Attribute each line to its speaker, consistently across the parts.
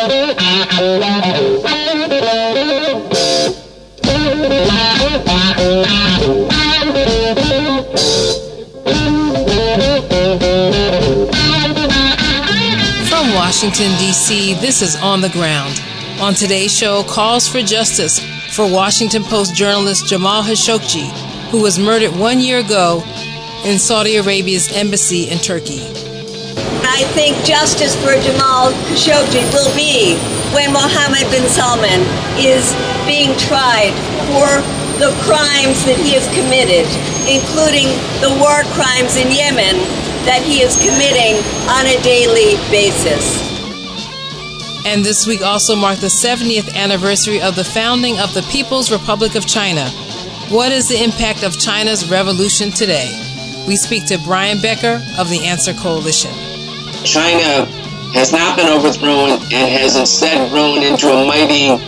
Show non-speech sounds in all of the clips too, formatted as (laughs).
Speaker 1: From Washington, D.C., this is On the Ground. On today's show, calls for justice for Washington Post journalist Jamal Khashoggi, who was murdered one year ago in Saudi Arabia's embassy in Turkey.
Speaker 2: I think justice for Jamal Khashoggi will be when Mohammed bin Salman is being tried for the crimes that he has committed, including the war crimes in Yemen that he is committing on a daily basis.
Speaker 1: And this week also marked the 70th anniversary of the founding of the People's Republic of China. What is the impact of China's revolution today? We speak to Brian Becker of the Answer Coalition.
Speaker 3: China has not been overthrown and has instead grown into a mighty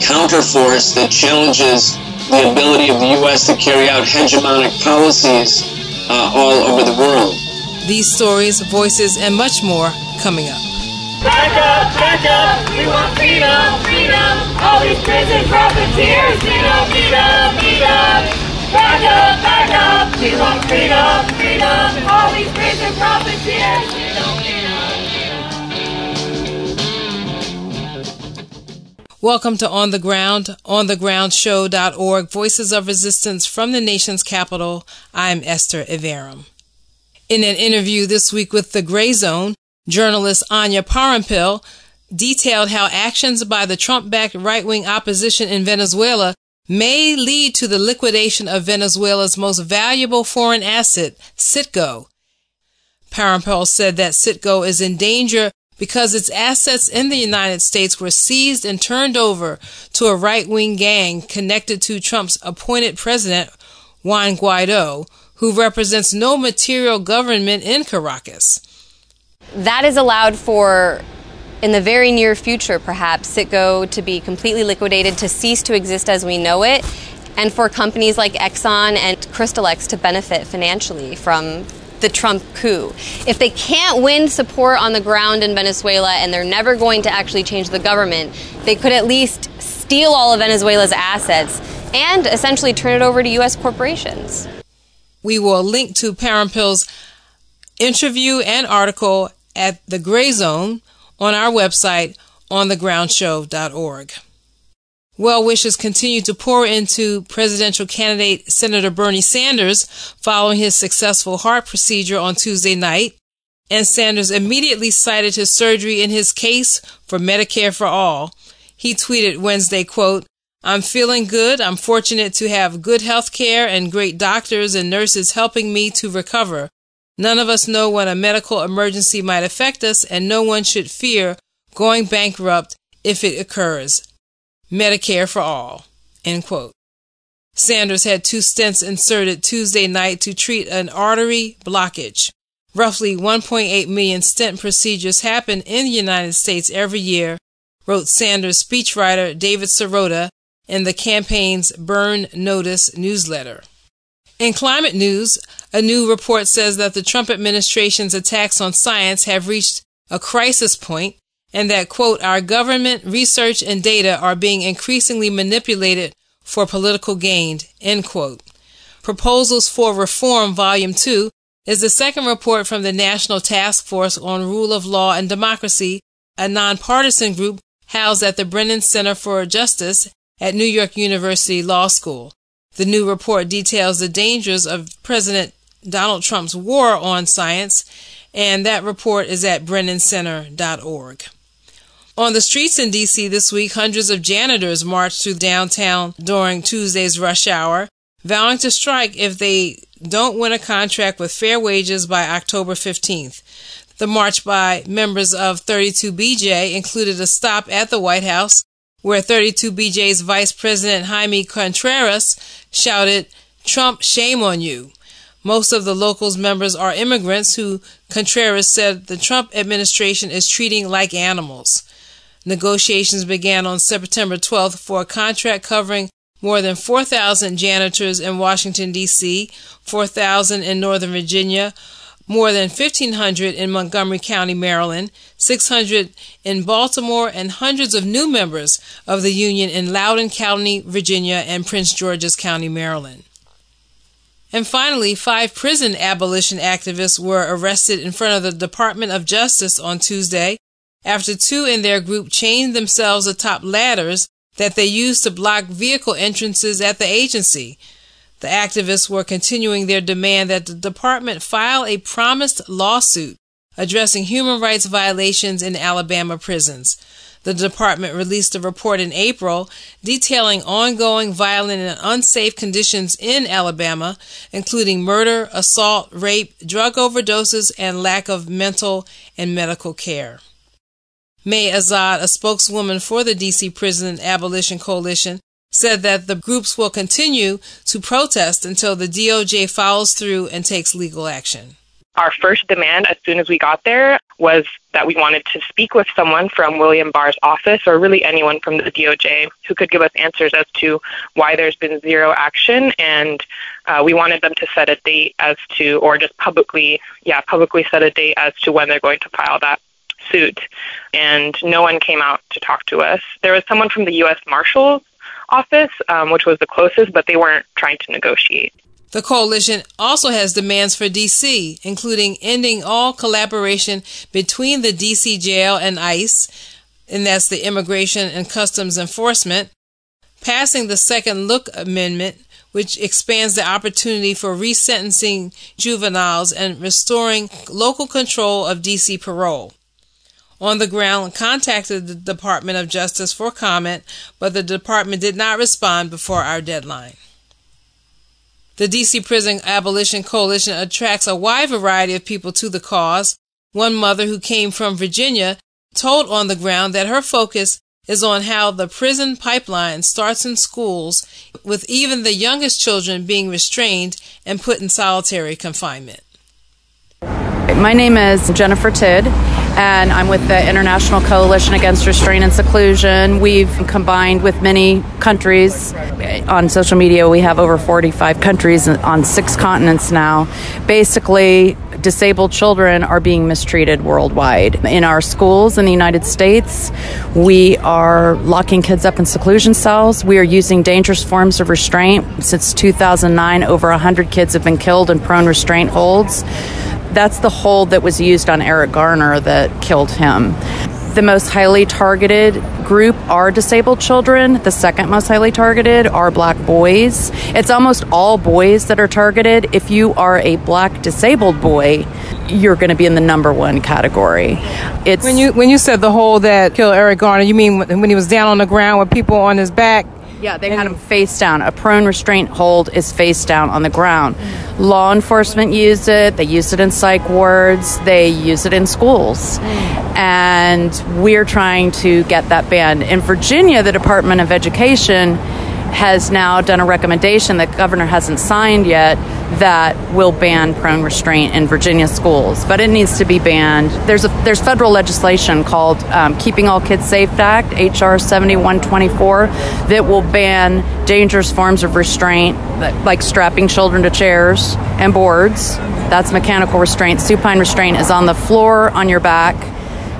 Speaker 3: counterforce that challenges the ability of the U.S. to carry out hegemonic policies uh, all over the world.
Speaker 1: These stories, voices, and much more coming up.
Speaker 4: Back up, back up, we want freedom, freedom. All these prison profiteers, freedom, freedom, freedom. Back up, back up, we want freedom, freedom. All these prison profiteers,
Speaker 1: Welcome to On the Ground, onthegroundshow.org, Voices of Resistance from the nation's capital. I'm Esther Iverem. In an interview this week with The Gray Zone, journalist Anya Parampil detailed how actions by the Trump-backed right-wing opposition in Venezuela may lead to the liquidation of Venezuela's most valuable foreign asset, Citgo. Parampil said that Citgo is in danger because its assets in the United States were seized and turned over to a right wing gang connected to Trump's appointed president, Juan Guaido, who represents no material government in Caracas.
Speaker 5: That is allowed for, in the very near future, perhaps, Citgo to be completely liquidated, to cease to exist as we know it, and for companies like Exxon and Crystallex to benefit financially from the Trump coup. If they can't win support on the ground in Venezuela and they're never going to actually change the government, they could at least steal all of Venezuela's assets and essentially turn it over to U.S. corporations.
Speaker 1: We will link to Parampil's interview and article at the Gray Zone on our website onthegroundshow.org. Well wishes continue to pour into presidential candidate Senator Bernie Sanders following his successful heart procedure on Tuesday night. And Sanders immediately cited his surgery in his case for Medicare for All. He tweeted Wednesday, quote, I'm feeling good. I'm fortunate to have good health care and great doctors and nurses helping me to recover. None of us know when a medical emergency might affect us, and no one should fear going bankrupt if it occurs. Medicare for all. End quote. Sanders had two stents inserted Tuesday night to treat an artery blockage. Roughly 1.8 million stent procedures happen in the United States every year, wrote Sanders speechwriter David Sirota in the campaign's Bern Notice newsletter. In climate news, a new report says that the Trump administration's attacks on science have reached a crisis point and that, quote, our government, research, and data are being increasingly manipulated for political gain, end quote. Proposals for Reform, Volume 2, is the second report from the National Task Force on Rule of Law and Democracy, a nonpartisan group housed at the Brennan Center for Justice at New York University Law School. The new report details the dangers of President Donald Trump's war on science, and that report is at brennancenter.org. On the streets in D.C. this week, hundreds of janitors marched through downtown during Tuesday's rush hour, vowing to strike if they don't win a contract with fair wages by October 15th. The march by members of 32BJ included a stop at the White House, where 32BJ's Vice President Jaime Contreras shouted, Trump, shame on you. Most of the locals' members are immigrants who Contreras said the Trump administration is treating like animals. Negotiations began on September 12th for a contract covering more than 4,000 janitors in Washington, D.C., 4,000 in Northern Virginia, more than 1,500 in Montgomery County, Maryland, 600 in Baltimore, and hundreds of new members of the union in Loudoun County, Virginia, and Prince George's County, Maryland. And finally, five prison abolition activists were arrested in front of the Department of Justice on Tuesday after two in their group chained themselves atop ladders that they used to block vehicle entrances at the agency. The activists were continuing their demand that the department file a promised lawsuit addressing human rights violations in Alabama prisons. The department released a report in April detailing ongoing violent and unsafe conditions in Alabama, including murder, assault, rape, drug overdoses, and lack of mental and medical care. May Azad, a spokeswoman for the DC Prison Abolition Coalition, said that the groups will continue to protest until the DOJ follows through and takes legal action.
Speaker 6: Our first demand as soon as we got there was that we wanted to speak with someone from William Barr's office or really anyone from the DOJ who could give us answers as to why there's been zero action and uh, we wanted them to set a date as to or just publicly yeah publicly set a date as to when they're going to file that suit and no one came out to talk to us there was someone from the US Marshals office um, which was the closest but they weren't trying to negotiate
Speaker 1: the coalition also has demands for DC, including ending all collaboration between the DC jail and ICE, and that's the Immigration and Customs Enforcement, passing the Second Look Amendment, which expands the opportunity for resentencing juveniles and restoring local control of DC parole. On the ground, contacted the Department of Justice for comment, but the department did not respond before our deadline. The DC Prison Abolition Coalition attracts a wide variety of people to the cause. One mother who came from Virginia told On the Ground that her focus is on how the prison pipeline starts in schools, with even the youngest children being restrained and put in solitary confinement.
Speaker 7: My name is Jennifer Tidd, and I'm with the International Coalition Against Restraint and Seclusion. We've combined with many countries on social media. We have over 45 countries on six continents now. Basically, disabled children are being mistreated worldwide. In our schools in the United States, we are locking kids up in seclusion cells. We are using dangerous forms of restraint. Since 2009, over 100 kids have been killed in prone restraint holds. That's the hold that was used on Eric Garner that killed him. The most highly targeted group are disabled children. The second most highly targeted are black boys. It's almost all boys that are targeted. If you are a black disabled boy, you're going to be in the number one category.
Speaker 1: It's when you when you said the hold that killed Eric Garner, you mean when he was down on the ground with people on his back?
Speaker 7: Yeah, they had him face down. A prone restraint hold is face down on the ground. Law enforcement used it. They used it in psych wards. They use it in schools. And we're trying to get that banned. In Virginia, the Department of Education has now done a recommendation that governor hasn't signed yet that will ban prone restraint in Virginia schools, but it needs to be banned. There's a there's federal legislation called um, Keeping All Kids Safe Act HR 7124 that will ban dangerous forms of restraint like strapping children to chairs and boards. That's mechanical restraint. Supine restraint is on the floor on your back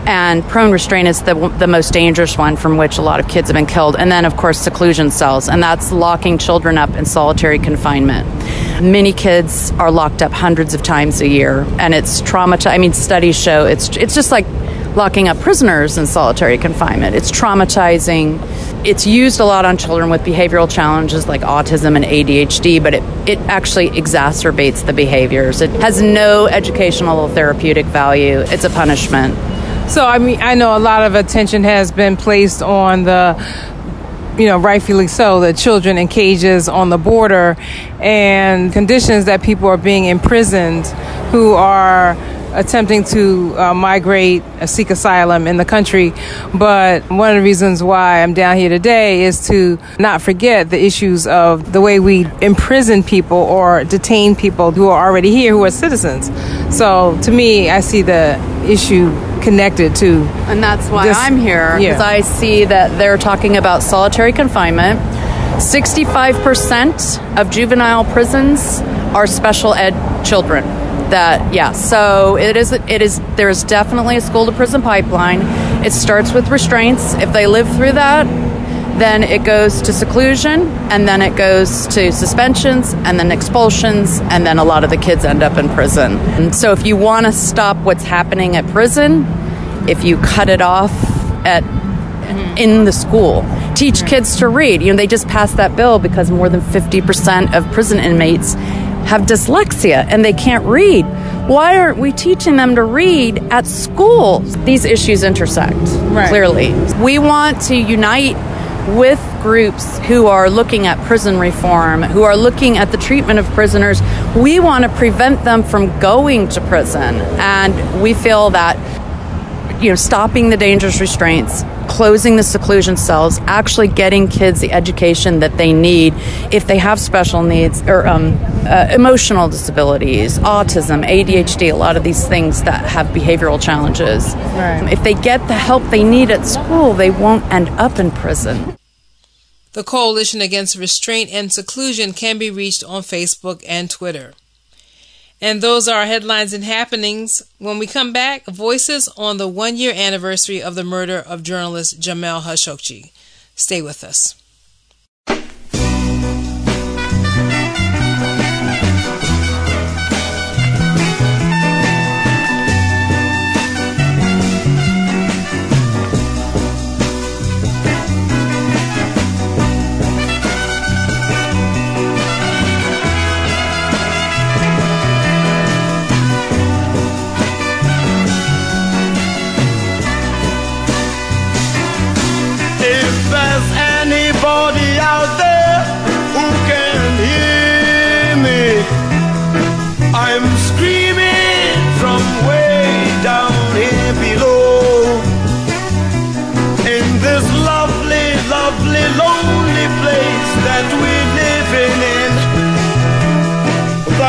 Speaker 7: and prone restraint is the, the most dangerous one from which a lot of kids have been killed and then of course seclusion cells and that's locking children up in solitary confinement many kids are locked up hundreds of times a year and it's traumatizing i mean studies show it's it's just like locking up prisoners in solitary confinement it's traumatizing it's used a lot on children with behavioral challenges like autism and ADHD, but it, it actually exacerbates the behaviors. It has no educational or therapeutic value. It's a punishment.
Speaker 1: So I mean, I know a lot of attention has been placed on the you know, rightfully so, the children in cages on the border and conditions that people are being imprisoned who are attempting to uh, migrate, uh, seek asylum in the country. But one of the reasons why I'm down here today is to not forget the issues of the way we imprison people or detain people who are already here who are citizens. So to me, I see the issue connected to.
Speaker 7: And that's why this, I'm here, because yeah. I see that they're talking about solitary confinement. 65% of juvenile prisons are special ed children. that yeah so it is it is there is definitely a school to prison pipeline it starts with restraints if they live through that then it goes to seclusion and then it goes to suspensions and then expulsions and then a lot of the kids end up in prison and so if you want to stop what's happening at prison if you cut it off at in the school teach kids to read you know they just passed that bill because more than 50% of prison inmates have dyslexia and they can't read. Why aren't we teaching them to read at school? These issues intersect
Speaker 1: Right.
Speaker 7: clearly. We want to unite with groups who are looking at prison reform, who are looking at the treatment of prisoners. We want to prevent them from going to prison. And we feel that you know, stopping the dangerous restraints, closing the seclusion cells, actually getting kids the education that they need if they have special needs or um, uh, emotional disabilities, autism, ADHD, a lot of these things that have behavioral challenges.
Speaker 1: Right.
Speaker 7: If they get the help they need at school, they won't end up in prison.
Speaker 1: The Coalition Against Restraint and Seclusion can be reached on Facebook and Twitter. And those are our headlines and happenings. When we come back, voices on the one year anniversary of the murder of journalist Jamal Khashoggi. Stay with us.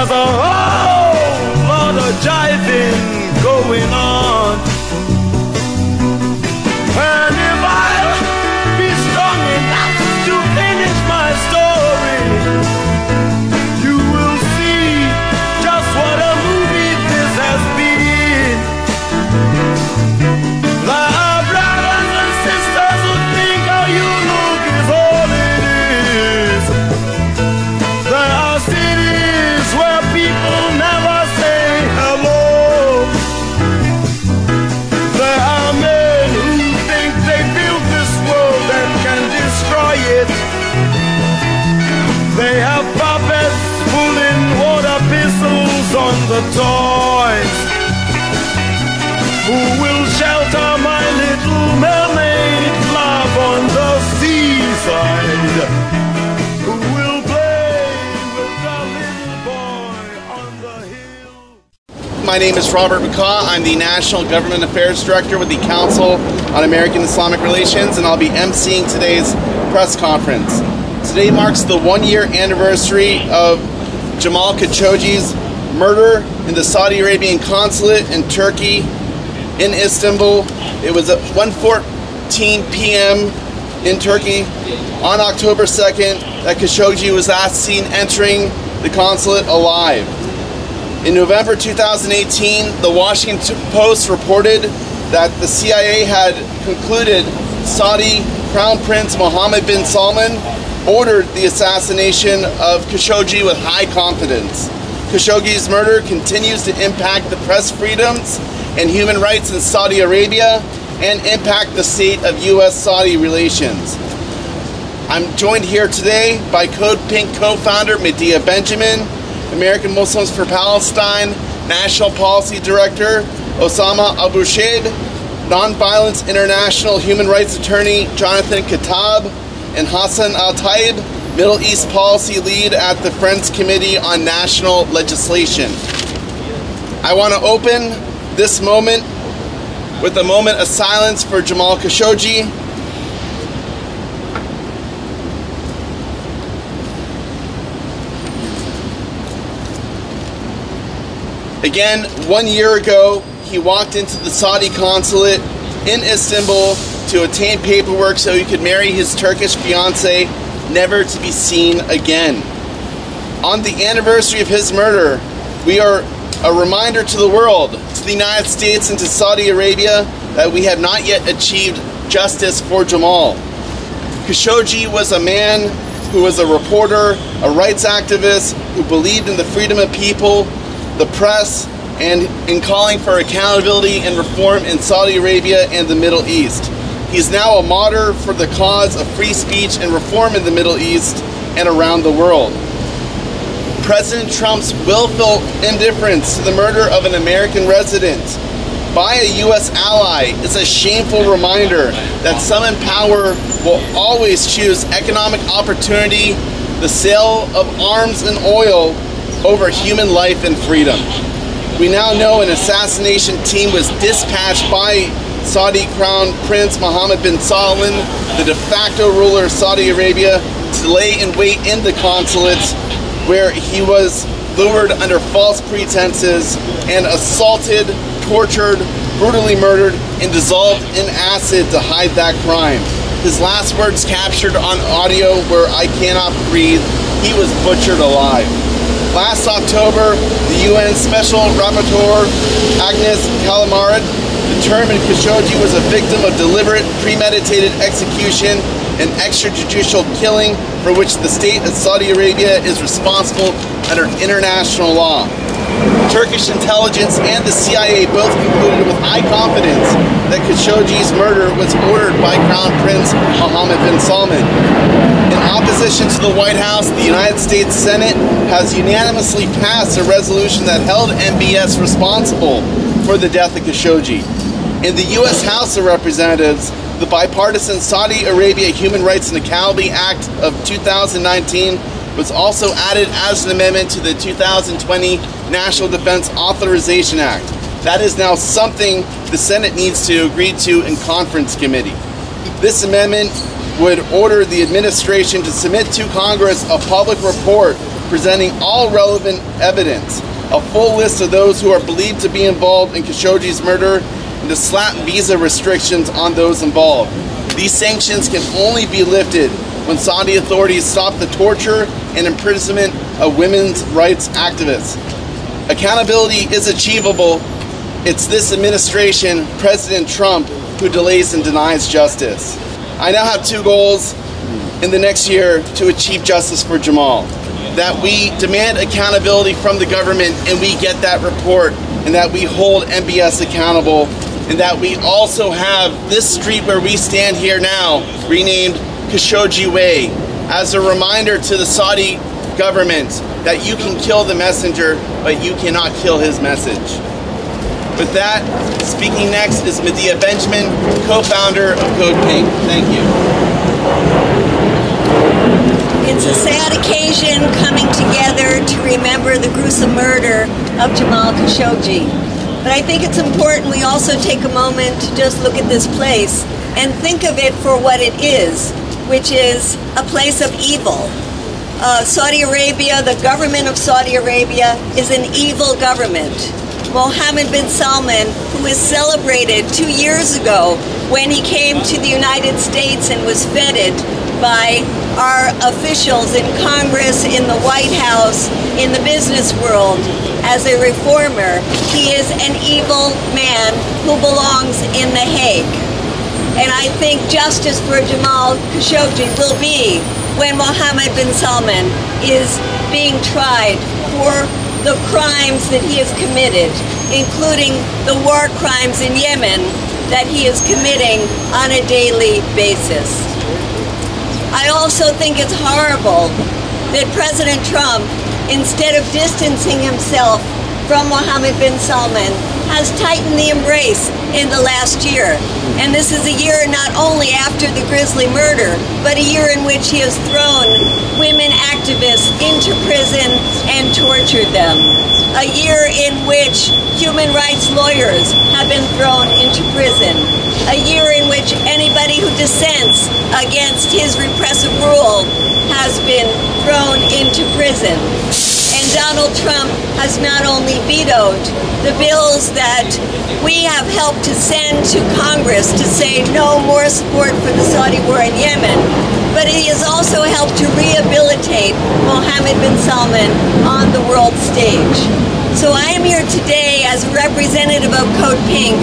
Speaker 8: There's oh, a whole lot of jiving going on. My
Speaker 9: name is Robert McCaw. I'm the National Government Affairs Director with the Council on American Islamic Relations, and I'll be emceeing today's press conference. Today marks the one year anniversary of Jamal Khashoggi's murder in the Saudi Arabian consulate in Turkey in Istanbul. It was at 1:14 p.m. in Turkey on October 2nd that Khashoggi was last seen entering the consulate alive. In November 2018, the Washington Post reported that the CIA had concluded Saudi Crown Prince Mohammed bin Salman ordered the assassination of Khashoggi with high confidence. Khashoggi's murder continues to impact the press freedoms and human rights in Saudi Arabia and impact the state of U.S. Saudi relations. I'm joined here today by Code Pink co founder Medea Benjamin, American Muslims for Palestine National Policy Director Osama Abuirshaid, Nonviolence International Human Rights Attorney Jonathan Kuttab, and Hassan El-Tayyab, Middle East Policy Lead at the Friends Committee on National Legislation. I want to open this moment with a moment of silence for Jamal Khashoggi. Again, one year ago, he walked into the Saudi consulate in Istanbul to obtain paperwork so he could marry his Turkish fiancee, never to be seen again. On the anniversary of his murder, we are a reminder to the world, to the United States and to Saudi Arabia, that we have not yet achieved justice for Jamal. Khashoggi was a man who was a reporter, a rights activist, who believed in the freedom of people, the press, and in calling for accountability and reform in Saudi Arabia and the Middle East. He's now a martyr for the cause of free speech and reform in the Middle East and around the world. President Trump's willful indifference to the murder of an American resident by a U.S. ally is a shameful reminder that some in power will always choose economic opportunity, the sale of arms and oil, over human life and freedom. We now know an assassination team was dispatched by Saudi Crown Prince Mohammed bin Salman, the de facto ruler of Saudi Arabia, to lay in wait in the consulates where he was lured under false pretenses and assaulted, tortured, brutally murdered, and dissolved in acid to hide that crime. His last words captured on audio were, I cannot breathe. He was butchered alive. Last October, the UN Special Rapporteur Agnes Callamard determined Khashoggi was a victim of deliberate, premeditated execution and extrajudicial killing for which the state of Saudi Arabia is responsible under international law. Turkish intelligence and the CIA both concluded with high confidence that Khashoggi's murder was ordered by Crown Prince Mohammed bin Salman. In opposition to the White House, the United States Senate has unanimously passed a resolution that held MBS responsible for the death of Khashoggi. In the U.S. House of Representatives, the bipartisan Saudi Arabia Human Rights and Accountability Act of 2019 was also added as an amendment to the 2020 National Defense Authorization Act. That is now something the Senate needs to agree to in conference committee. This amendment would order the administration to submit to Congress a public report presenting all relevant evidence, a full list of those who are believed to be involved in Khashoggi's murder, and to slap visa restrictions on those involved. These sanctions can only be lifted when Saudi authorities stop the torture and imprisonment of women's rights activists. Accountability is achievable. It's this administration, President Trump, who delays and denies justice. I now have two goals in the next year to achieve justice for Jamal. That we demand accountability from the government and we get that report, and that we hold MBS accountable, and that we also have this street where we stand here now renamed Khashoggi Way as a reminder to the Saudi government that you can kill the messenger, but you cannot kill his message. With that, speaking next is Medea Benjamin, co-founder of Code Pink. Thank you.
Speaker 2: It's a sad occasion coming together to remember the gruesome murder of Jamal Khashoggi. But I think it's important we also take a moment to just look at this place and think of it for what it is, which is a place of evil. Uh, Saudi Arabia, the government of Saudi Arabia, is an evil government. Mohammed bin Salman, who was celebrated two years ago when he came to the United States and was feted by our officials in Congress, in the White House, in the business world as a reformer. He is an evil man who belongs in The Hague. And I think justice for Jamal Khashoggi will be when Mohammed bin Salman is being tried for the crimes that he has committed, including the war crimes in Yemen that he is committing on a daily basis. I also think it's horrible that President Trump, instead of distancing himself from Mohammed bin Salman, has tightened the embrace in the last year. And this is a year not only after the grisly murder, but a year in which he has thrown women activists into prison and tortured them. A year in which human rights lawyers have been thrown into prison. A year in which anybody who dissents against his repressive rule has been thrown into prison. Donald Trump has not only vetoed the bills that we have helped to send to Congress to say no more support for the Saudi war in Yemen, but he has also helped to rehabilitate Mohammed bin Salman on the world stage. So I am here today as a representative of Code Pink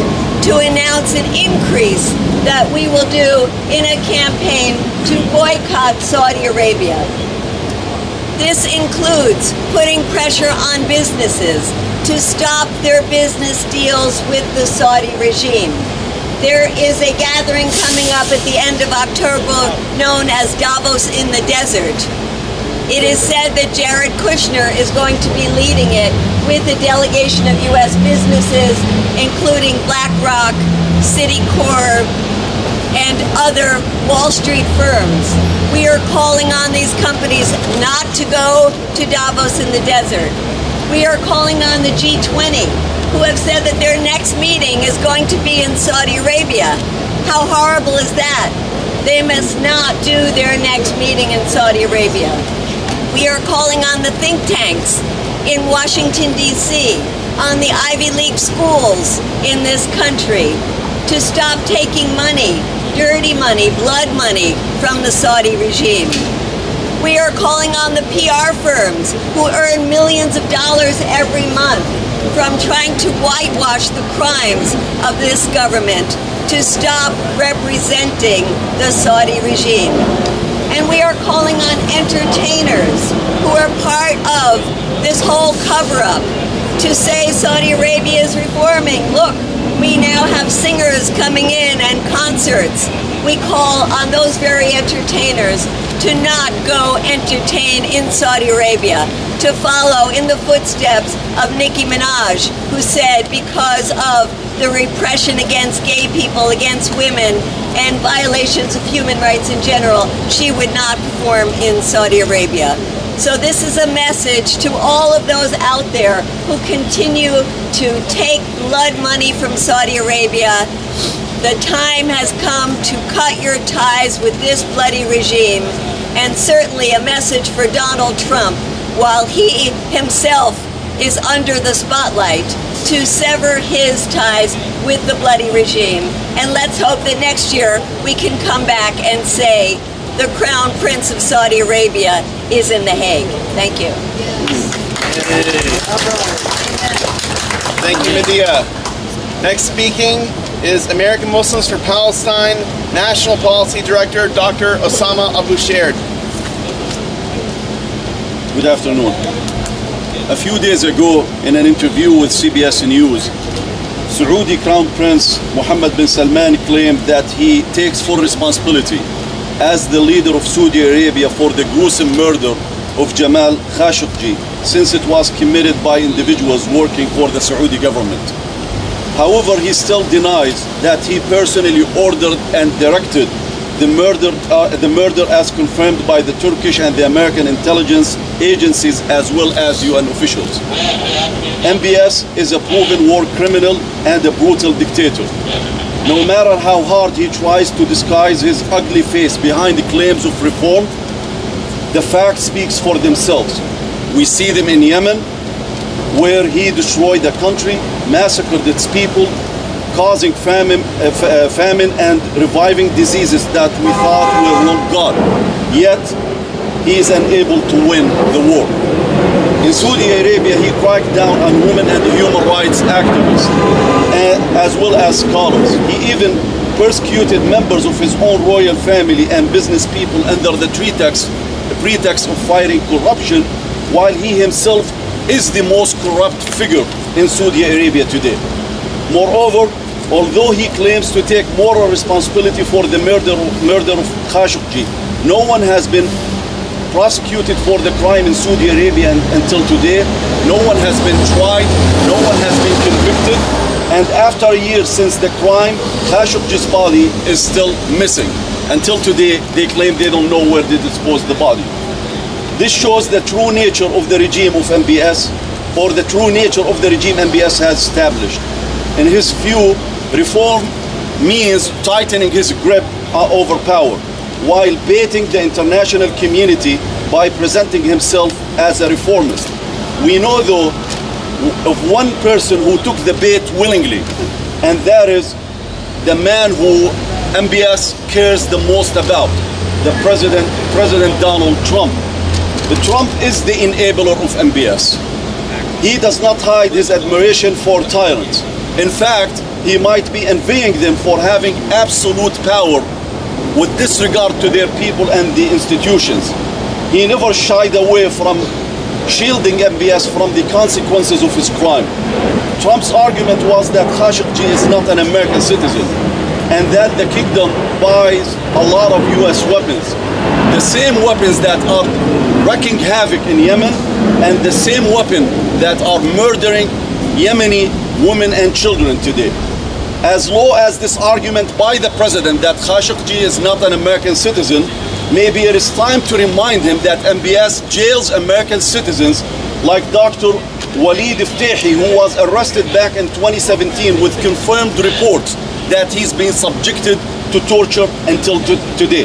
Speaker 2: to announce an increase that we will do in a campaign to boycott Saudi Arabia. This includes putting pressure on businesses to stop their business deals with the Saudi regime. There is a gathering coming up at the end of October known as Davos in the Desert. It is said that Jared Kushner is going to be leading it with a delegation of U.S. businesses, including BlackRock, Citicorp, and other Wall Street firms. We are calling on these companies not to go to Davos in the desert. We are calling on the G20, who have said that their next meeting is going to be in Saudi Arabia. How horrible is that? They must not do their next meeting in Saudi Arabia. We are calling on the think tanks in Washington, D.C., on the Ivy League schools in this country to stop taking money dirty money, blood money from the Saudi regime. We are calling on the PR firms who earn millions of dollars every month from trying to whitewash the crimes of this government to stop representing the Saudi regime. And we are calling on entertainers who are part of this whole cover up to say Saudi Arabia is reforming. Look, we now have singers coming in and concerts. We call on those very entertainers to not go entertain in Saudi Arabia, to follow in the footsteps of Nicki Minaj, who said because of the repression against gay people, against women, and violations of human rights in general, she would not perform in Saudi Arabia. So this is a message to all of those out there who continue to take blood money from Saudi Arabia. The time has come to cut your ties with this bloody regime, and certainly a message for Donald Trump while he himself is under the spotlight to sever his ties with the bloody regime. And let's hope that next year we can come back and say the Crown Prince of Saudi Arabia is in The Hague. Thank you.
Speaker 9: Thank you, Medea. Next speaking is American Muslims for Palestine National Policy Director Dr. Osama Abuirshaid.
Speaker 10: Good afternoon. A few days ago, in an interview with CBS News, Saudi Crown Prince Mohammed bin Salman claimed that he takes full responsibility as the leader of Saudi Arabia for the gruesome murder of Jamal Khashoggi since it was committed by individuals working for the Saudi government. However, he still denies that he personally ordered and directed the murder, uh, the murder as confirmed by the Turkish and the American intelligence agencies as well as UN officials. MBS is a proven war criminal and a brutal dictator. No matter how hard he tries to disguise his ugly face behind the claims of reform, the facts speaks for themselves. We see them in Yemen, where he destroyed the country, massacred its people, causing famine, uh, uh, famine and reviving diseases that we thought were long gone. Yet, he is unable to win the war. In Saudi Arabia, he cracked down on women and human rights activists, uh, as well as scholars. He even persecuted members of his own royal family and business people under the pretext, the pretext of fighting corruption, while he himself is the most corrupt figure in Saudi Arabia today. Moreover, although he claims to take moral responsibility for the murder, murder of Khashoggi, no one has been prosecuted for the crime in Saudi Arabia and, until today. No one has been tried, no one has been convicted, and after years since the crime, Khashoggi's body is still missing. Until today, they claim they don't know where they disposed the body. This shows the true nature of the regime of MBS, or the true nature of the regime MBS has established. In his view, reform means tightening his grip uh, over power while baiting the international community by presenting himself as a reformist. We know, though, of one person who took the bait willingly, and that is the man who MBS cares the most about, the President, President Donald Trump. The Trump is the enabler of MBS. He does not hide his admiration for tyrants. In fact, he might be envying them for having absolute power with disregard to their people and the institutions. He never shied away from shielding MBS from the consequences of his crime. Trump's argument was that Khashoggi is not an American citizen and that the kingdom buys a lot of US weapons. The same weapons that are wreaking havoc in Yemen and the same weapon that are murdering Yemeni women and children today. As low as this argument by the president that Khashoggi is not an American citizen, maybe it is time to remind him that MBS jails American citizens like Dr. Walid Fitaihi, who was arrested back in 2017 with confirmed reports that he's been subjected to torture until to today.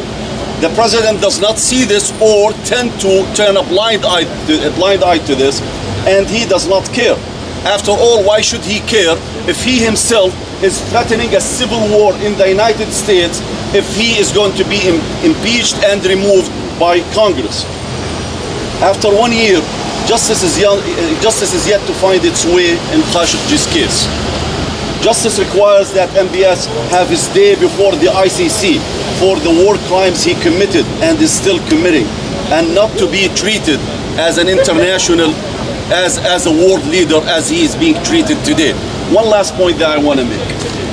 Speaker 10: The president does not see this or tend to turn a blind eye to, a blind eye to this, and he does not care. After all, why should he care if he himself is threatening a civil war in the United States if he is going to be Im- impeached and removed by Congress? After one year, justice is, young, uh, justice is yet to find its way in Khashoggi's case. Justice requires that MBS have his day before the ICC for the war crimes he committed and is still committing, and not to be treated as an international, as, as a world leader as he is being treated today. One last point that I want to make.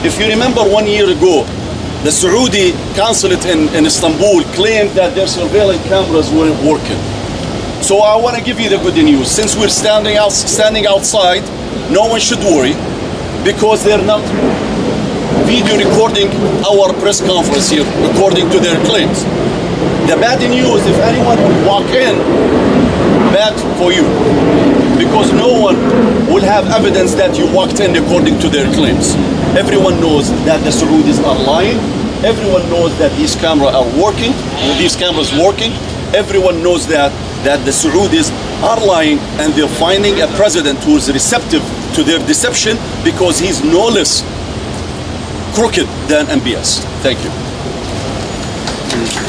Speaker 10: If you remember one year ago, the Saudi consulate in, in Istanbul claimed that their surveillance cameras weren't working. So I want to give you the good news. Since we're standing out, standing outside, no one should worry because they're not video recording our press conference here according to their claims. The bad news, if anyone would walk in, bad for you. Because no one will have evidence that you walked in according to their claims. Everyone knows that the Saudis are lying. Everyone knows that these cameras are working, these cameras working. Everyone knows that that the Saudis are lying and they're finding a president who is receptive to their deception because he's no less crooked than MBS. Thank you.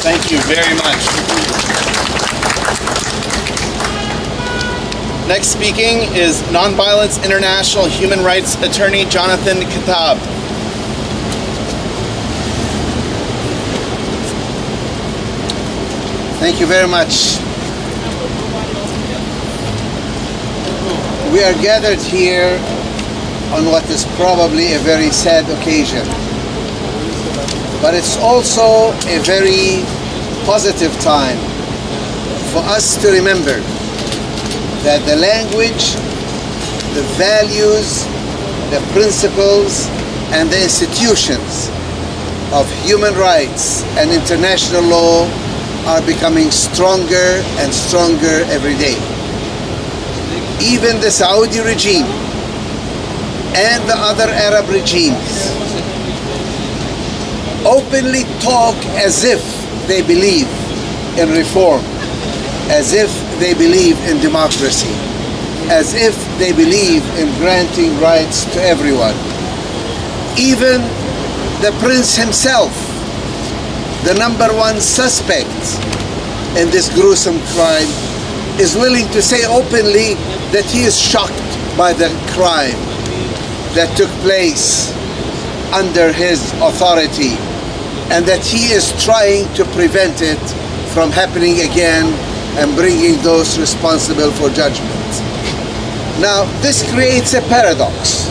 Speaker 9: Thank you very much. Next speaking is Nonviolence International human rights attorney Jonathan Kuttab.
Speaker 11: Thank you very much. We are gathered here on what is probably a very sad occasion. But it's also a very positive time for us to remember that the language, the values, the principles, and the institutions of human rights and international law are becoming stronger and stronger every day. Even the Saudi regime and the other Arab regimes openly talk as if they believe in reform, as if they believe in democracy, as if they believe in granting rights to everyone. Even the prince himself, the number one suspect in this gruesome crime, is willing to say openly that he is shocked by the crime that took place under his authority and that he is trying to prevent it from happening again and bringing those responsible for judgment. Now, this creates a paradox.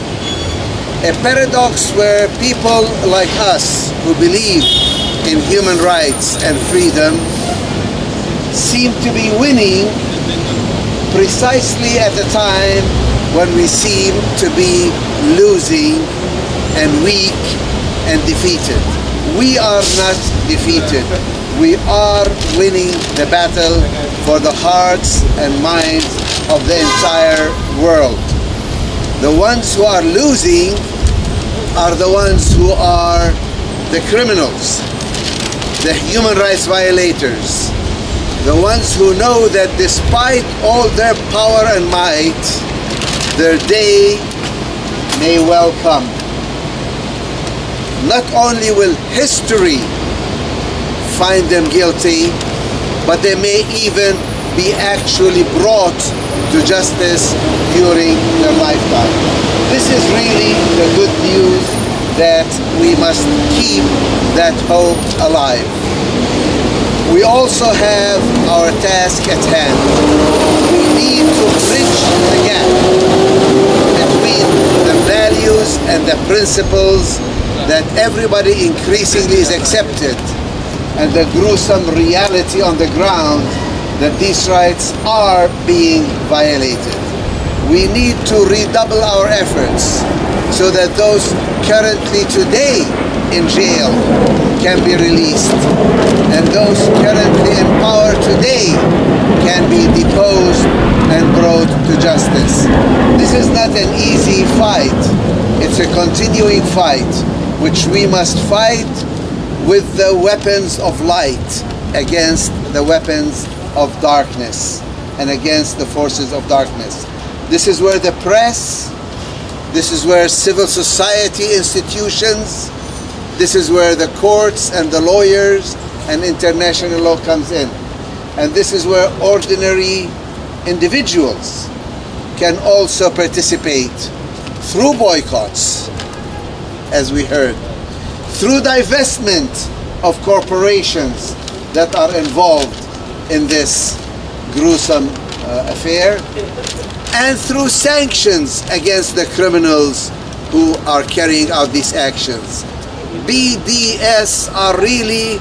Speaker 11: A paradox where people like us who believe in human rights and freedom seem to be winning precisely at a time when we seem to be losing and weak and defeated. We are not defeated. We are winning the battle for the hearts and minds of the entire world. The ones who are losing are the ones who are the criminals, the human rights violators, the ones who know that despite all their power and might, their day may well come. Not only will history find them guilty, but they may even be actually brought to justice during their lifetime. This is really the good news that we must keep that hope alive. We also have our task at hand. We need to bridge the gap between the values and the principles that everybody increasingly is accepted and the gruesome reality on the ground that these rights are being violated. We need to redouble our efforts so that those currently today in jail can be released and those currently in power today can be deposed and brought to justice. This is not an easy fight. It's a continuing fight which we must fight with the weapons of light against the weapons of darkness and against the forces of darkness. This is where the press, this is where civil society institutions, this is where the courts and the lawyers and international law comes in. And this is where ordinary individuals can also participate through boycotts, as we heard, through divestment of corporations that are involved in this gruesome uh, affair, and through sanctions against the criminals who are carrying out these actions. BDS are really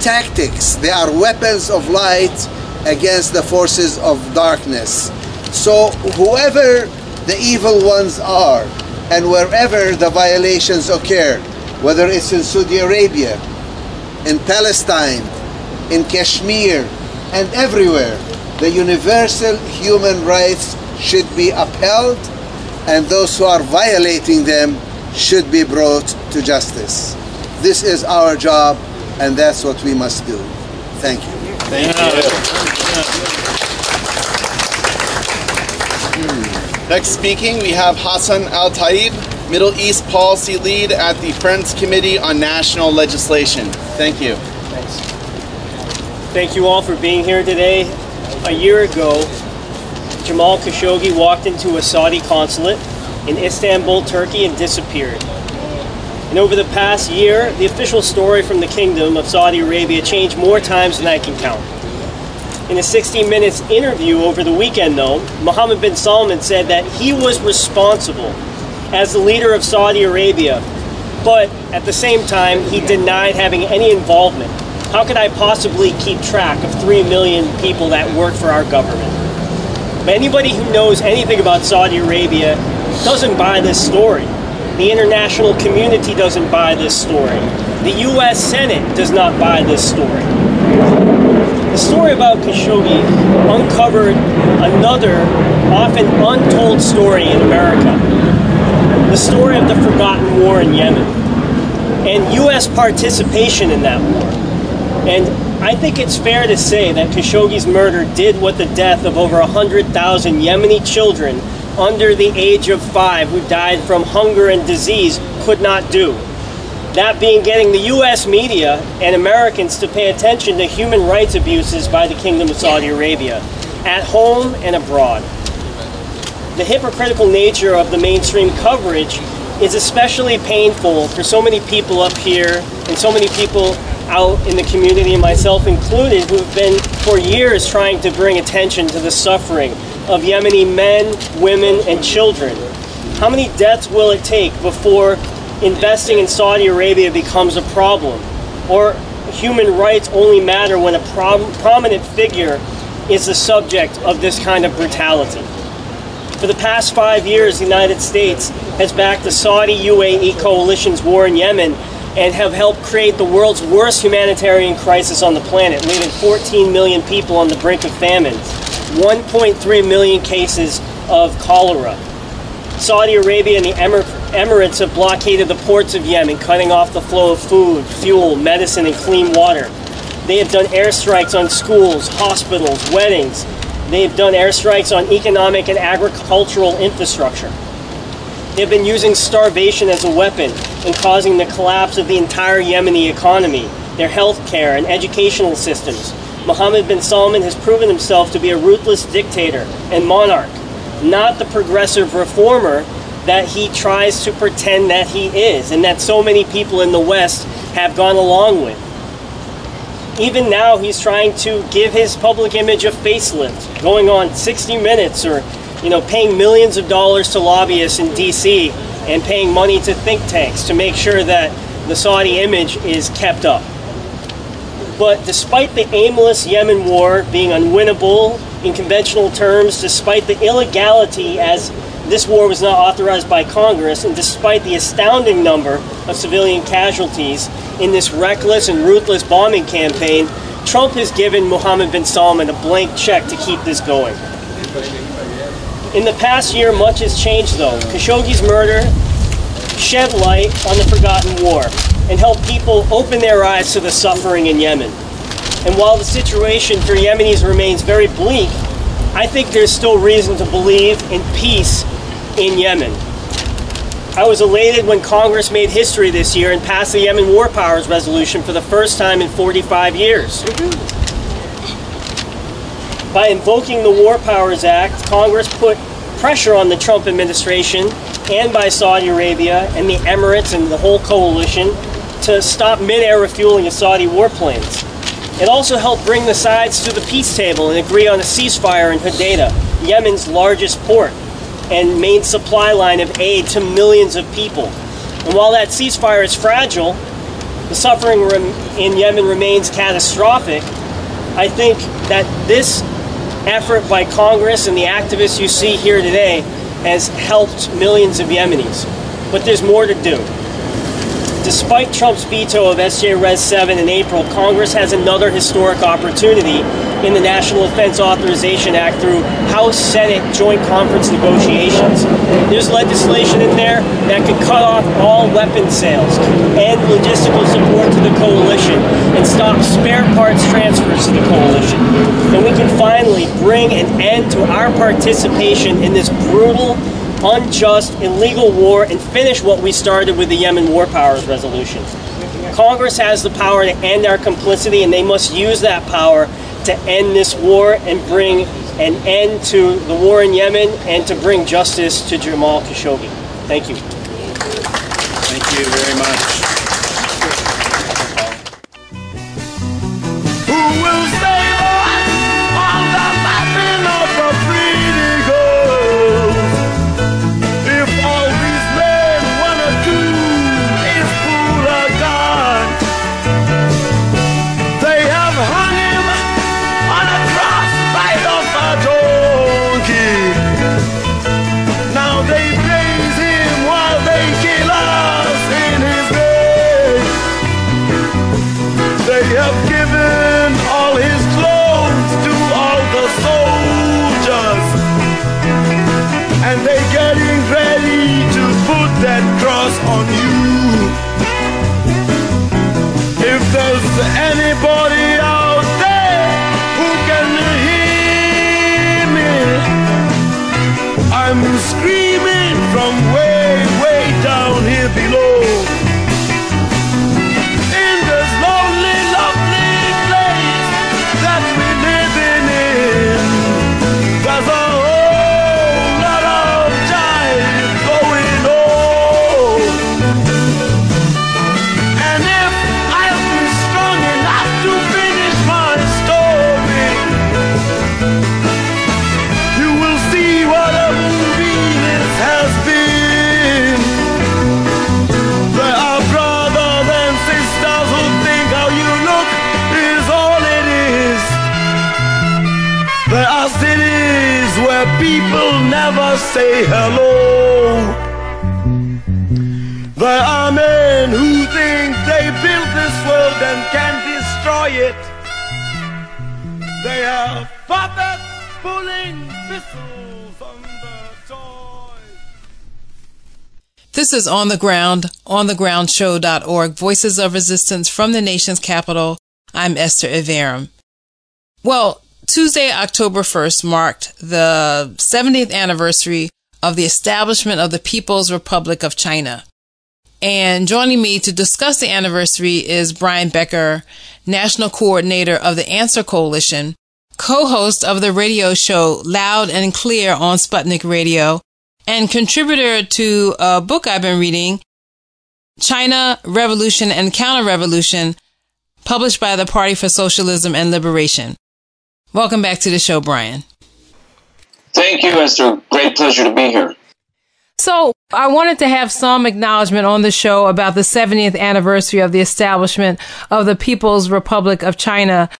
Speaker 11: tactics, they are weapons of light against the forces of darkness. So, whoever the evil ones are, and wherever the violations occur, whether it's in Saudi Arabia, in Palestine, in Kashmir, and everywhere, the universal human rights should be upheld, and those who are violating them should be brought to justice. This is our job, and that's what we must do. Thank you.
Speaker 9: Thank you. Next speaking, we have Hassan El-Tayyab, Middle East Policy Lead at the Friends Committee on National Legislation. Thank you.
Speaker 12: Thanks. Thank you all for being here today. A year ago, Jamal Khashoggi walked into a Saudi consulate in Istanbul, Turkey, and disappeared. And over the past year, the official story from the Kingdom of Saudi Arabia changed more times than I can count. In a 60 Minutes interview over the weekend, though, Mohammed bin Salman said that he was responsible as the leader of Saudi Arabia, but at the same time, he denied having any involvement. How could I possibly keep track of 3 million people that work for our government? But anybody who knows anything about Saudi Arabia doesn't buy this story. The international community doesn't buy this story. The US Senate does not buy this story. The story about Khashoggi uncovered another, often untold story in America. The story of the forgotten war in Yemen and US participation in that war. And I think it's fair to say that Khashoggi's murder did what the death of over 100,000 Yemeni children under the age of five who died from hunger and disease could not do. That being getting the US media and Americans to pay attention to human rights abuses by the Kingdom of Saudi Arabia, at home and abroad. The hypocritical nature of the mainstream coverage is especially painful for so many people up here and so many people out in the community, myself included, who have been for years trying to bring attention to the suffering of Yemeni men, women, and children. How many deaths will it take before investing in Saudi Arabia becomes a problem? Or human rights only matter when a prom- prominent figure is the subject of this kind of brutality? For the past five years, the United States has backed the Saudi UAE coalition's war in Yemen and have helped create the world's worst humanitarian crisis on the planet, leaving 14 million people on the brink of famine, 1.3 million cases of cholera. Saudi Arabia and the Emir- Emirates have blockaded the ports of Yemen, cutting off the flow of food, fuel, medicine, and clean water. They have done airstrikes on schools, hospitals, weddings. They have done airstrikes on economic and agricultural infrastructure. They've been using starvation as a weapon and causing the collapse of the entire Yemeni economy, their health care and educational systems, Mohammed bin Salman has proven himself to be a ruthless dictator and monarch, not the progressive reformer that he tries to pretend that he is, and that so many people in the West have gone along with. Even now, he's trying to give his public image a facelift, going on 60 Minutes or, you know, paying millions of dollars to lobbyists in D.C. and paying money to think tanks to make sure that the Saudi image is kept up. But despite the aimless Yemen war being unwinnable in conventional terms, despite the illegality as this war was not authorized by Congress, and despite the astounding number of civilian casualties in this reckless and ruthless bombing campaign, Trump has given Mohammed bin Salman a blank check to keep this going. In the past year, much has changed though. Khashoggi's murder shed light on the forgotten war and helped people open their eyes to the suffering in Yemen. And while the situation for Yemenis remains very bleak, I think there's still reason to believe in peace in Yemen. I was elated when Congress made history this year and passed the Yemen War Powers Resolution for the first time in 45 years. By invoking the War Powers Act, Congress put pressure on the Trump administration and by Saudi Arabia and the Emirates and the whole coalition to stop mid-air refueling of Saudi warplanes. It also helped bring the sides to the peace table and agree on a ceasefire in Hodeidah, Yemen's largest port and main supply line of aid to millions of people. And while that ceasefire is fragile, the suffering in Yemen remains catastrophic. I think that this effort by Congress and the activists you see here today has helped millions of Yemenis. But there's more to do. Despite Trump's veto of SJ Res 7 in April, Congress has another historic opportunity in the National Defense Authorization Act through House Senate joint conference negotiations. There's legislation in there that could cut off all weapons sales, end logistical support to the coalition, and stop spare parts transfers to the coalition. And we can finally bring an end to our participation in this brutal unjust, illegal war and finish what we started with the Yemen War Powers Resolution. Congress has the power to end our complicity, and they must use that power to end this war and bring an end to the war in Yemen and to bring justice to Jamal Khashoggi. Thank you.
Speaker 8: Thank you very much.
Speaker 13: Say hello. There are men who think they built this world and can destroy it. They have puppets pulling whistles on the toys.
Speaker 1: This is On the Ground, onthegroundshow.org, Voices of Resistance from the nation's capital. I'm Esther Iverem. Well, Tuesday, October 1st marked the 70th anniversary of the establishment of the People's Republic of China. And joining me to discuss the anniversary is Brian Becker, National Coordinator of the Answer Coalition, co-host of the radio show Loud and Clear on Sputnik Radio, and contributor to a book I've been reading, China, Revolution and Counter-Revolution, published by the Party for Socialism and Liberation. Welcome back to the show, Brian.
Speaker 3: Thank you, Esther. Great pleasure to be here.
Speaker 1: So I wanted to have some acknowledgement on the show about the 70th anniversary of the establishment of the People's Republic of China.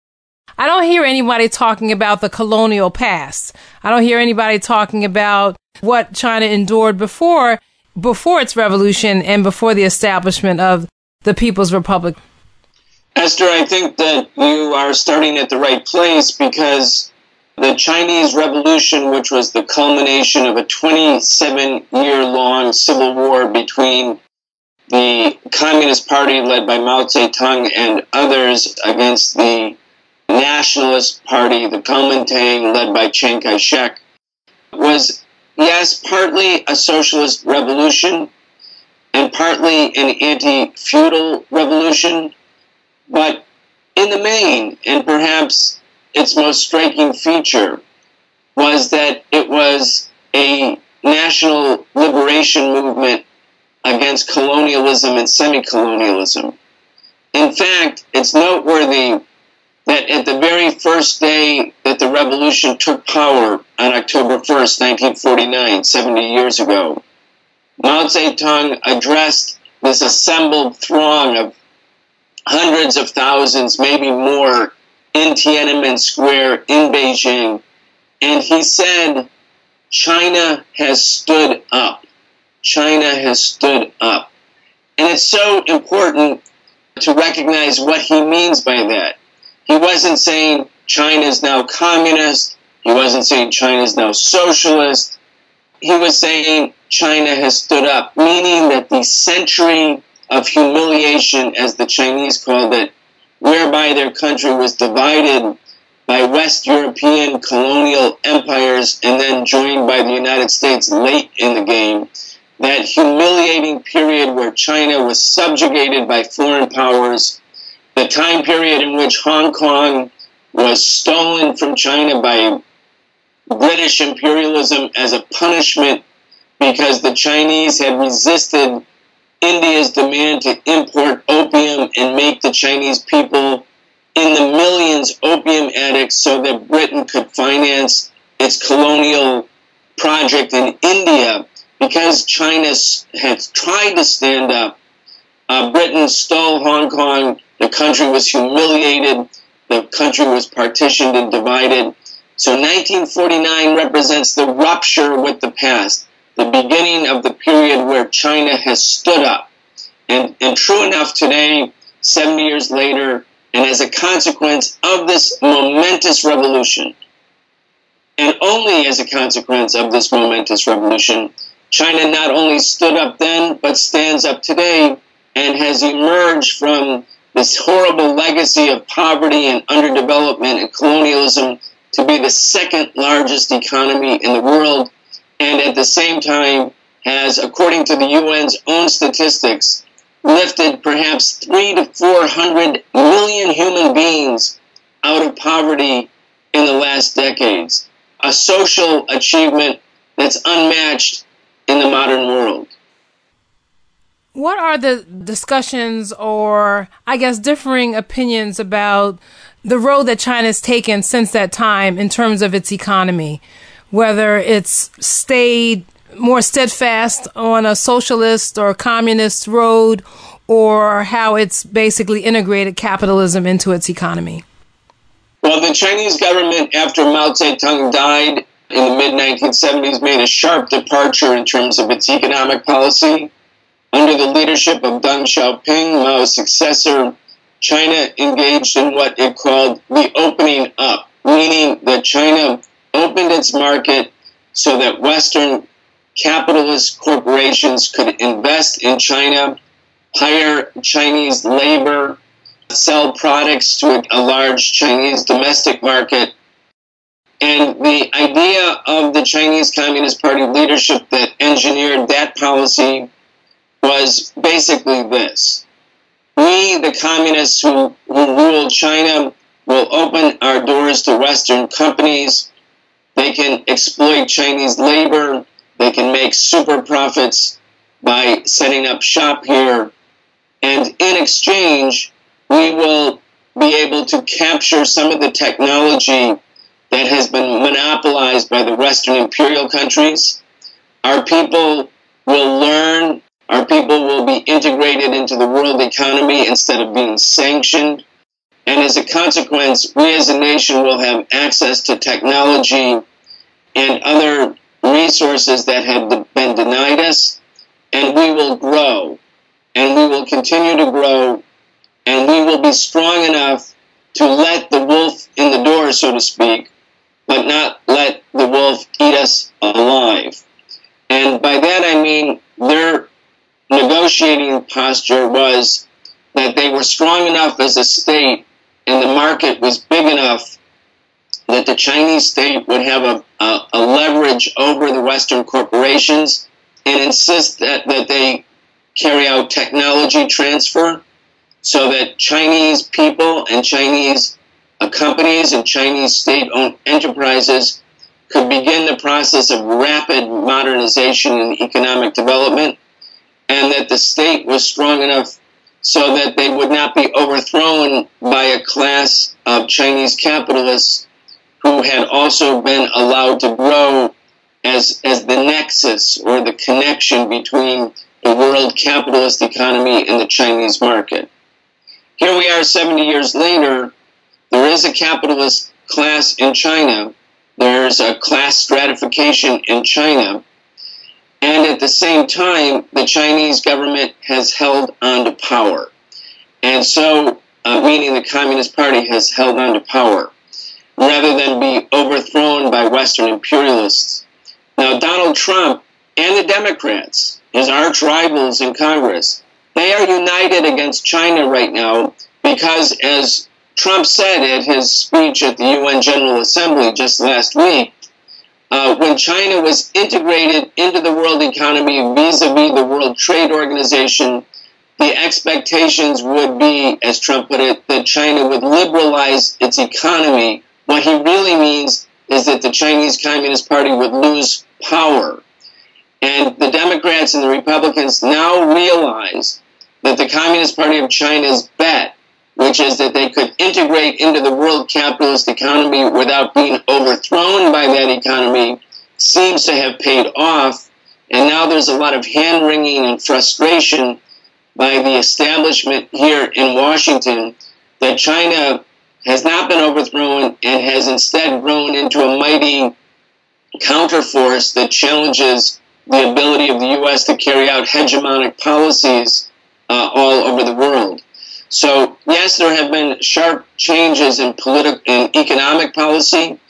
Speaker 1: I don't hear anybody talking about the colonial past. I don't hear anybody talking about what China endured before, before its revolution and before the establishment of the People's Republic.
Speaker 3: Esther, I think that you are starting at the right place because the Chinese Revolution, which was the culmination of a 27 year long civil war between the Communist Party led by Mao Zedong and others against the Nationalist Party, the Kuomintang led by Chiang Kai shek, was, yes, partly a socialist revolution and partly an anti feudal revolution, but in the main, and perhaps its most striking feature was that it was a national liberation movement against colonialism and semi colonialism. In fact, it's noteworthy that at the very first day that the revolution took power on October 1st, 1949, 70 years ago, Mao Zedong addressed this assembled throng of hundreds of thousands, maybe more, in Tiananmen Square in Beijing, and he said, China has stood up. China has stood up. And it's so important to recognize what he means by that. He wasn't saying China is now communist. He wasn't saying China is now socialist. He was saying China has stood up, meaning that the century of humiliation, as the Chinese called it, whereby their country was divided by West European colonial empires and then joined by the United States late in the game. That humiliating period where China was subjugated by foreign powers, the time period in which Hong Kong was stolen from China by British imperialism as a punishment because the Chinese had resisted India's demand to import opium and make the Chinese people in the millions opium addicts so that Britain could finance its colonial project in India because China had tried to stand up. Uh, Britain stole Hong Kong. The country was humiliated. The country was partitioned and divided. So 1949 represents the rupture with the past the beginning of the period where China has stood up. And, and true enough, today, 70 years later, and as a consequence of this momentous revolution, and only as a consequence of this momentous revolution, China not only stood up then, but stands up today and has emerged from this horrible legacy of poverty and underdevelopment and colonialism to be the second largest economy in the world and at the same time has, according to the UN's own statistics, lifted perhaps three to four hundred million human beings out of poverty in the last decades. A social achievement that's unmatched in the modern world.
Speaker 1: What are the discussions or, I guess, differing opinions about the road that China has taken since that time in terms of its economy? Whether it's stayed more steadfast on a socialist or communist road or how it's basically integrated capitalism into its economy?
Speaker 3: Well, the Chinese government, after Mao Zedong died in the mid 1970s, made a sharp departure in terms of its economic policy. Under the leadership of Deng Xiaoping, Mao's successor, China engaged in what it called the opening up, meaning that China opened its market so that Western capitalist corporations could invest in China, hire Chinese labor, sell products to a large Chinese domestic market. And the idea of the Chinese Communist Party leadership that engineered that policy was basically this. We, the communists who, who rule China, will open our doors to Western companies. They can exploit Chinese labor. They can make super profits by setting up shop here. And in exchange, we will be able to capture some of the technology that has been monopolized by the Western imperial countries. Our people will learn, our people will be integrated into the world economy instead of being sanctioned. And as a consequence, we as a nation will have access to technology and other resources that have been denied us, and we will grow, and we will continue to grow, and we will be strong enough to let the wolf in the door, so to speak, but not let the wolf eat us alive. And by that I mean their negotiating posture was that they were strong enough as a state and the market was big enough that the Chinese state would have a, a, a leverage over the Western corporations and insist that, that they carry out technology transfer so that Chinese people and Chinese uh, companies and Chinese state owned enterprises could begin the process of rapid modernization and economic development, and that the state was strong enough so that they would not be overthrown by a class of Chinese capitalists who had also been allowed to grow as, as the nexus or the connection between the world capitalist economy and the Chinese market. Here we are 70 years later, there is a capitalist class in China, there's a class stratification in China, and at the same time, the Chinese government has held on to power. And so, uh, meaning the Communist Party has held on to power rather than be overthrown by Western imperialists. Now, Donald Trump and the Democrats, his arch rivals in Congress, they are united against China right now because, as Trump said at his speech at the UN General Assembly just last week, uh, when China was integrated into the world economy vis-a-vis the World Trade Organization, the expectations would be, as Trump put it, that China would liberalize its economy. What he really means is that the Chinese Communist Party would lose power. And the Democrats and the Republicans now realize that the Communist Party of China's bet, which is that they could integrate into the world capitalist economy without being overthrown by that economy, seems to have paid off. And now there's a lot of hand wringing and frustration by the establishment here in Washington that China has not been overthrown and has instead grown into a mighty counterforce that challenges the ability of the U.S. to carry out hegemonic policies uh, all over the world. So, yes, there have been sharp changes in political and economic policy,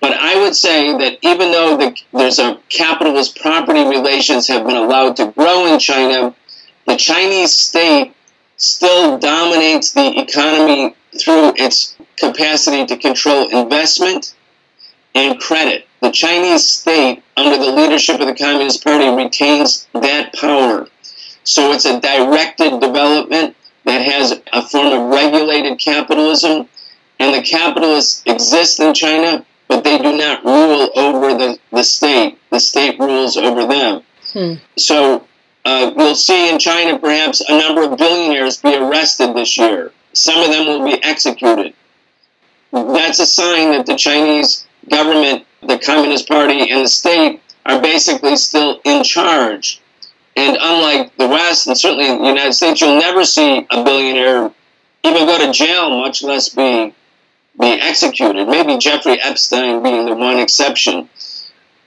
Speaker 3: but I would say that even though the, there's a capitalist property relations have been allowed to grow in China, the Chinese state still dominates the economy through its capacity to control investment and credit. The Chinese state, under the leadership of the Communist Party, retains that power. So it's a directed development that has a form of regulated capitalism, and the capitalists exist in China, but they do not rule over the, the state. The state rules over them.
Speaker 1: Hmm.
Speaker 3: So uh, we'll see in China perhaps a number of billionaires be arrested this year. Some of them will be executed. Mm-hmm. That's a sign that the Chinese government, the Communist Party, and the state are basically still in charge. And unlike the West, and certainly in the United States, you'll never see a billionaire even go to jail, much less be be executed. Maybe Jeffrey Epstein being the one exception.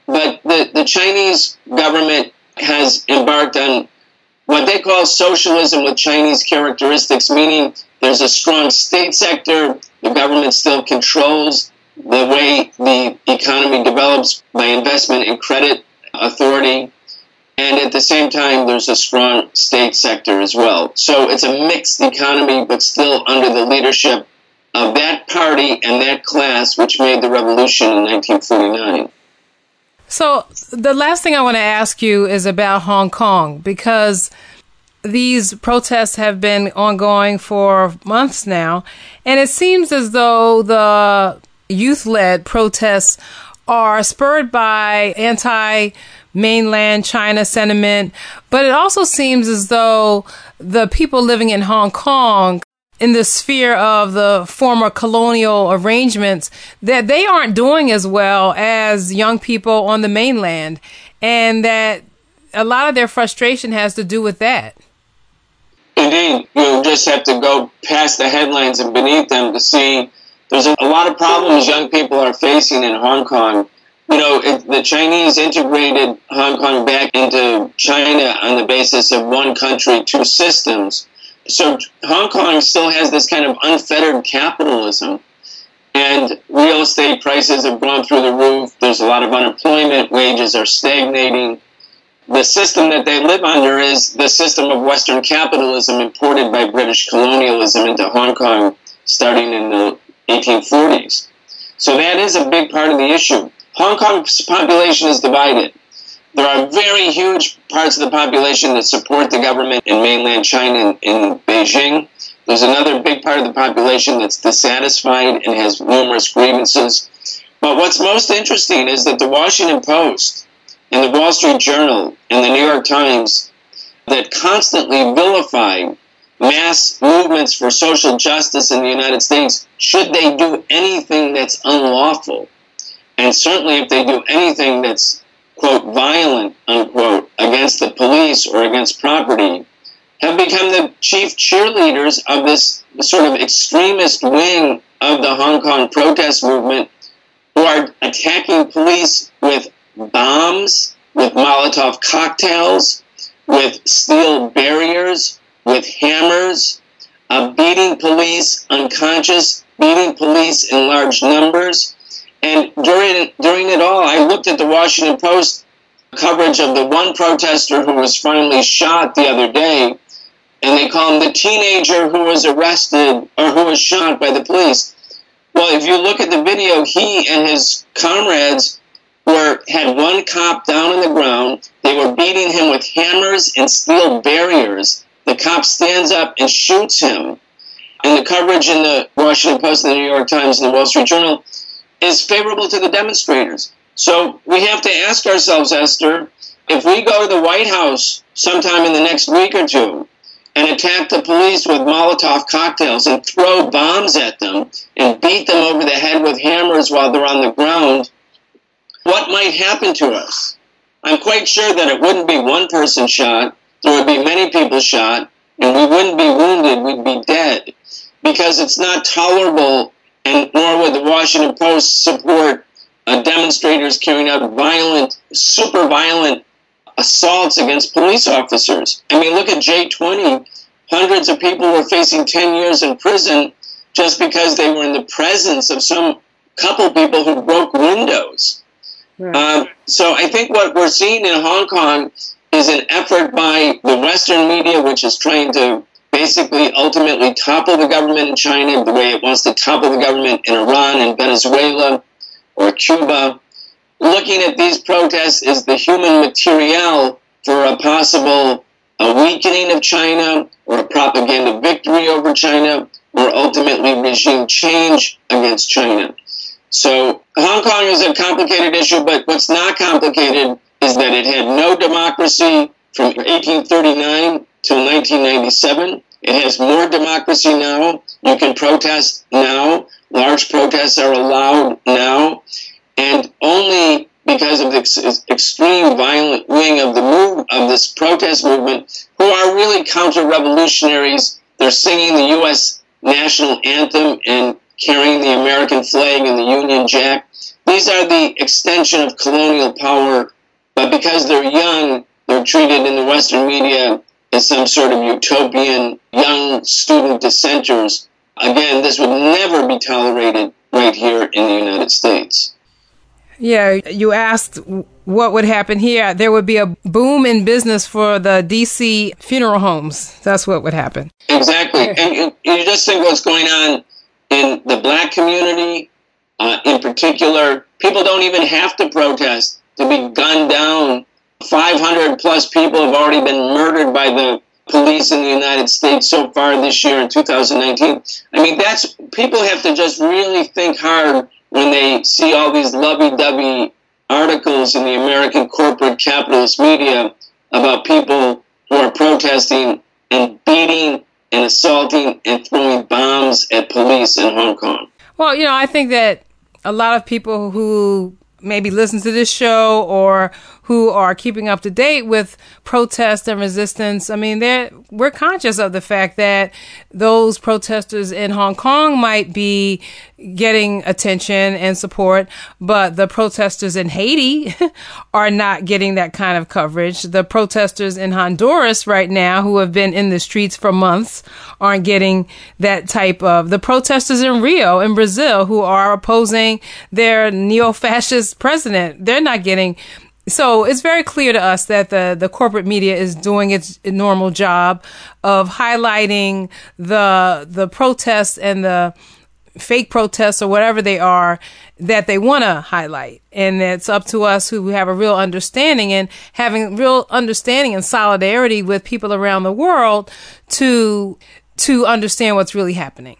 Speaker 3: But the, the Chinese government has embarked on what they call socialism with Chinese characteristics, meaning there's a strong state sector, the government still controls the way the economy develops by investment and credit authority. And at the same time, there's a strong state sector as well. So it's a mixed economy, but still under the leadership of that party and that class which made the revolution in 1949.
Speaker 1: So the last thing I want to ask you is about Hong Kong because these protests have been ongoing for months now, and it seems as though the youth led protests are spurred by anti mainland China sentiment, but it also seems as though the people living in Hong Kong in the sphere of the former colonial arrangements that they aren't doing as well as young people on the mainland and that a lot of their frustration has to do with that.
Speaker 3: Indeed, you just have to go past the headlines and beneath them to see there's a lot of problems young people are facing in Hong Kong. You know, the Chinese integrated Hong Kong back into China on the basis of one country, two systems. So Hong Kong still has this kind of unfettered capitalism. And real estate prices have gone through the roof. There's a lot of unemployment. Wages are stagnating the system that they live under is the system of Western capitalism imported by British colonialism into Hong Kong starting in the 1840s. So that is a big part of the issue. Hong Kong's population is divided. There are very huge parts of the population that support the government in mainland China and in Beijing. There's another big part of the population that's dissatisfied and has numerous grievances. But what's most interesting is that the Washington Post in the Wall Street Journal and the New York Times that constantly vilify mass movements for social justice in the United States should they do anything that's unlawful. And certainly if they do anything that's, quote, violent, unquote, against the police or against property, have become the chief cheerleaders of this sort of extremist wing of the Hong Kong protest movement who are attacking police with bombs, with Molotov cocktails, with steel barriers, with hammers, uh, beating police unconscious, beating police in large numbers. And during, during it all, I looked at the Washington Post coverage of the one protester who was finally shot the other day, and they call him the teenager who was arrested or who was shot by the police. Well, if you look at the video, he and his comrades were had one cop down on the ground. They were beating him with hammers and steel barriers. The cop stands up and shoots him. And the coverage in the Washington Post, the New York Times, and the Wall Street Journal is favorable to the demonstrators. So we have to ask ourselves, Esther, if we go to the White House sometime in the next week or two and attack the police with Molotov cocktails and throw bombs at them and beat them over the head with hammers while they're on the ground, what might happen to us. I'm quite sure that it wouldn't be one person shot, there would be many people shot, and we wouldn't be wounded, we'd be dead. Because it's not tolerable, and nor would the Washington Post support uh, demonstrators carrying out violent, super violent assaults against police officers. I mean, look at J20. Hundreds of people were facing 10 years in prison just because they were in the presence of some couple people who broke windows. Um, so I think what we're seeing in Hong Kong is an effort by the Western media, which is trying to basically ultimately topple the government in China the way it wants to topple the government in Iran and Venezuela or Cuba. Looking at these protests as the human material for a possible a weakening of China or a propaganda victory over China or ultimately regime change against China. So Hong Kong is a complicated issue, but what's not complicated is that it had no democracy from 1839 till 1997. It has more democracy now. You can protest now. Large protests are allowed now. And only because of the extreme violent wing of the move of this protest movement, who are really counter-revolutionaries. They're singing the U.S. national anthem and carrying the American flag and the Union Jack. These are the extension of colonial power, but because they're young, they're treated in the Western media as some sort of utopian young student dissenters. Again, this would never be tolerated right here in the United States.
Speaker 1: Yeah, you asked what would happen here. There would be a boom in business for the DC funeral homes. That's what would happen.
Speaker 3: Exactly. And you, you just think what's going on in the black community, uh, in particular, people don't even have to protest to be gunned down. 500 plus people have already been murdered by the police in the United States so far this year in 2019. I mean, that's people have to just really think hard when they see all these lovey-dovey articles in the American corporate capitalist media about people who are protesting and beating and assaulting and throwing bombs at police in Hong Kong.
Speaker 1: Well, you know, I think that a lot of people who maybe listen to this show or who are keeping up to date with protest and resistance. I mean, we're conscious of the fact that those protesters in Hong Kong might be getting attention and support, but the protesters in Haiti (laughs) are not getting that kind of coverage. The protesters in Honduras right now, who have been in the streets for months, aren't getting that type of. The protesters in Rio, in Brazil, who are opposing their neo fascist president, they're not getting so it's very clear to us that the, the corporate media is doing its normal job of highlighting the the protests and the fake protests or whatever they are that they want to highlight. And it's up to us who have a real understanding and having real understanding and solidarity with people around the world to to understand what's really happening.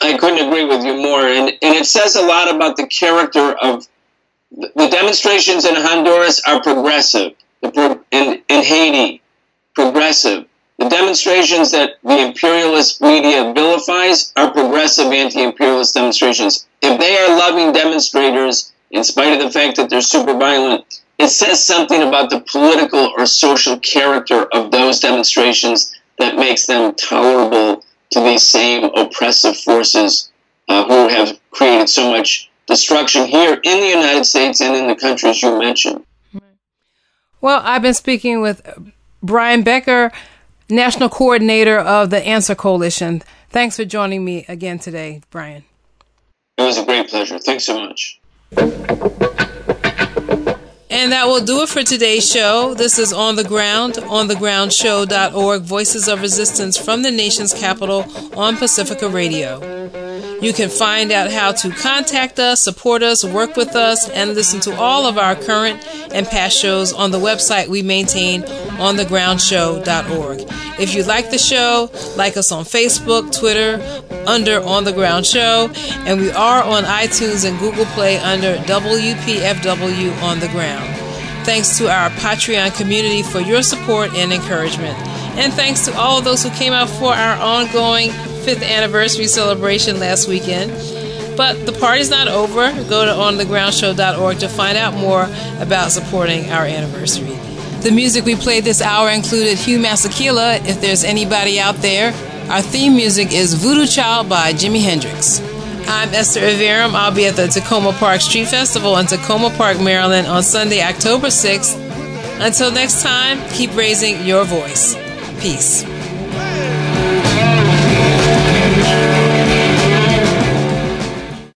Speaker 3: I couldn't agree with you more. And, and it says a lot about the character of the demonstrations in Honduras are progressive. In, in Haiti, progressive. The demonstrations that the imperialist media vilifies are progressive anti-imperialist demonstrations. If they are loving demonstrators, in spite of the fact that they're super violent, it says something about the political or social character of those demonstrations that makes them tolerable to these same oppressive forces uh, who have created so much destruction here in the United States and in the countries you mentioned.
Speaker 1: Well, I've been speaking with Brian Becker, National Coordinator of the Answer Coalition. Thanks for joining me again today, Brian.
Speaker 3: It was a great pleasure. Thanks so much.
Speaker 1: And that will do it for today's show. This is On the Ground, onthegroundshow.org, Voices of Resistance from the nation's capital on Pacifica Radio. You can find out how to contact us, support us, work with us, and listen to all of our current and past shows on the website we maintain on thegroundshow.org. If you like the show, like us on Facebook, Twitter, under On the Ground Show, and we are on iTunes and Google Play under WPFW On the Ground. Thanks to our Patreon community for your support and encouragement. And thanks to all of those who came out for our ongoing fifth anniversary celebration last weekend. But the party's not over. Go to onthegroundshow.org to find out more about supporting our anniversary. The music we played this hour included Hugh Masekela, if there's anybody out there. Our theme music is Voodoo Child by Jimi Hendrix. I'm Esther Iverem. I'll be at the Takoma Park Street Festival in Takoma Park, Maryland on Sunday, October 6th. Until next time, keep raising your voice. Peace.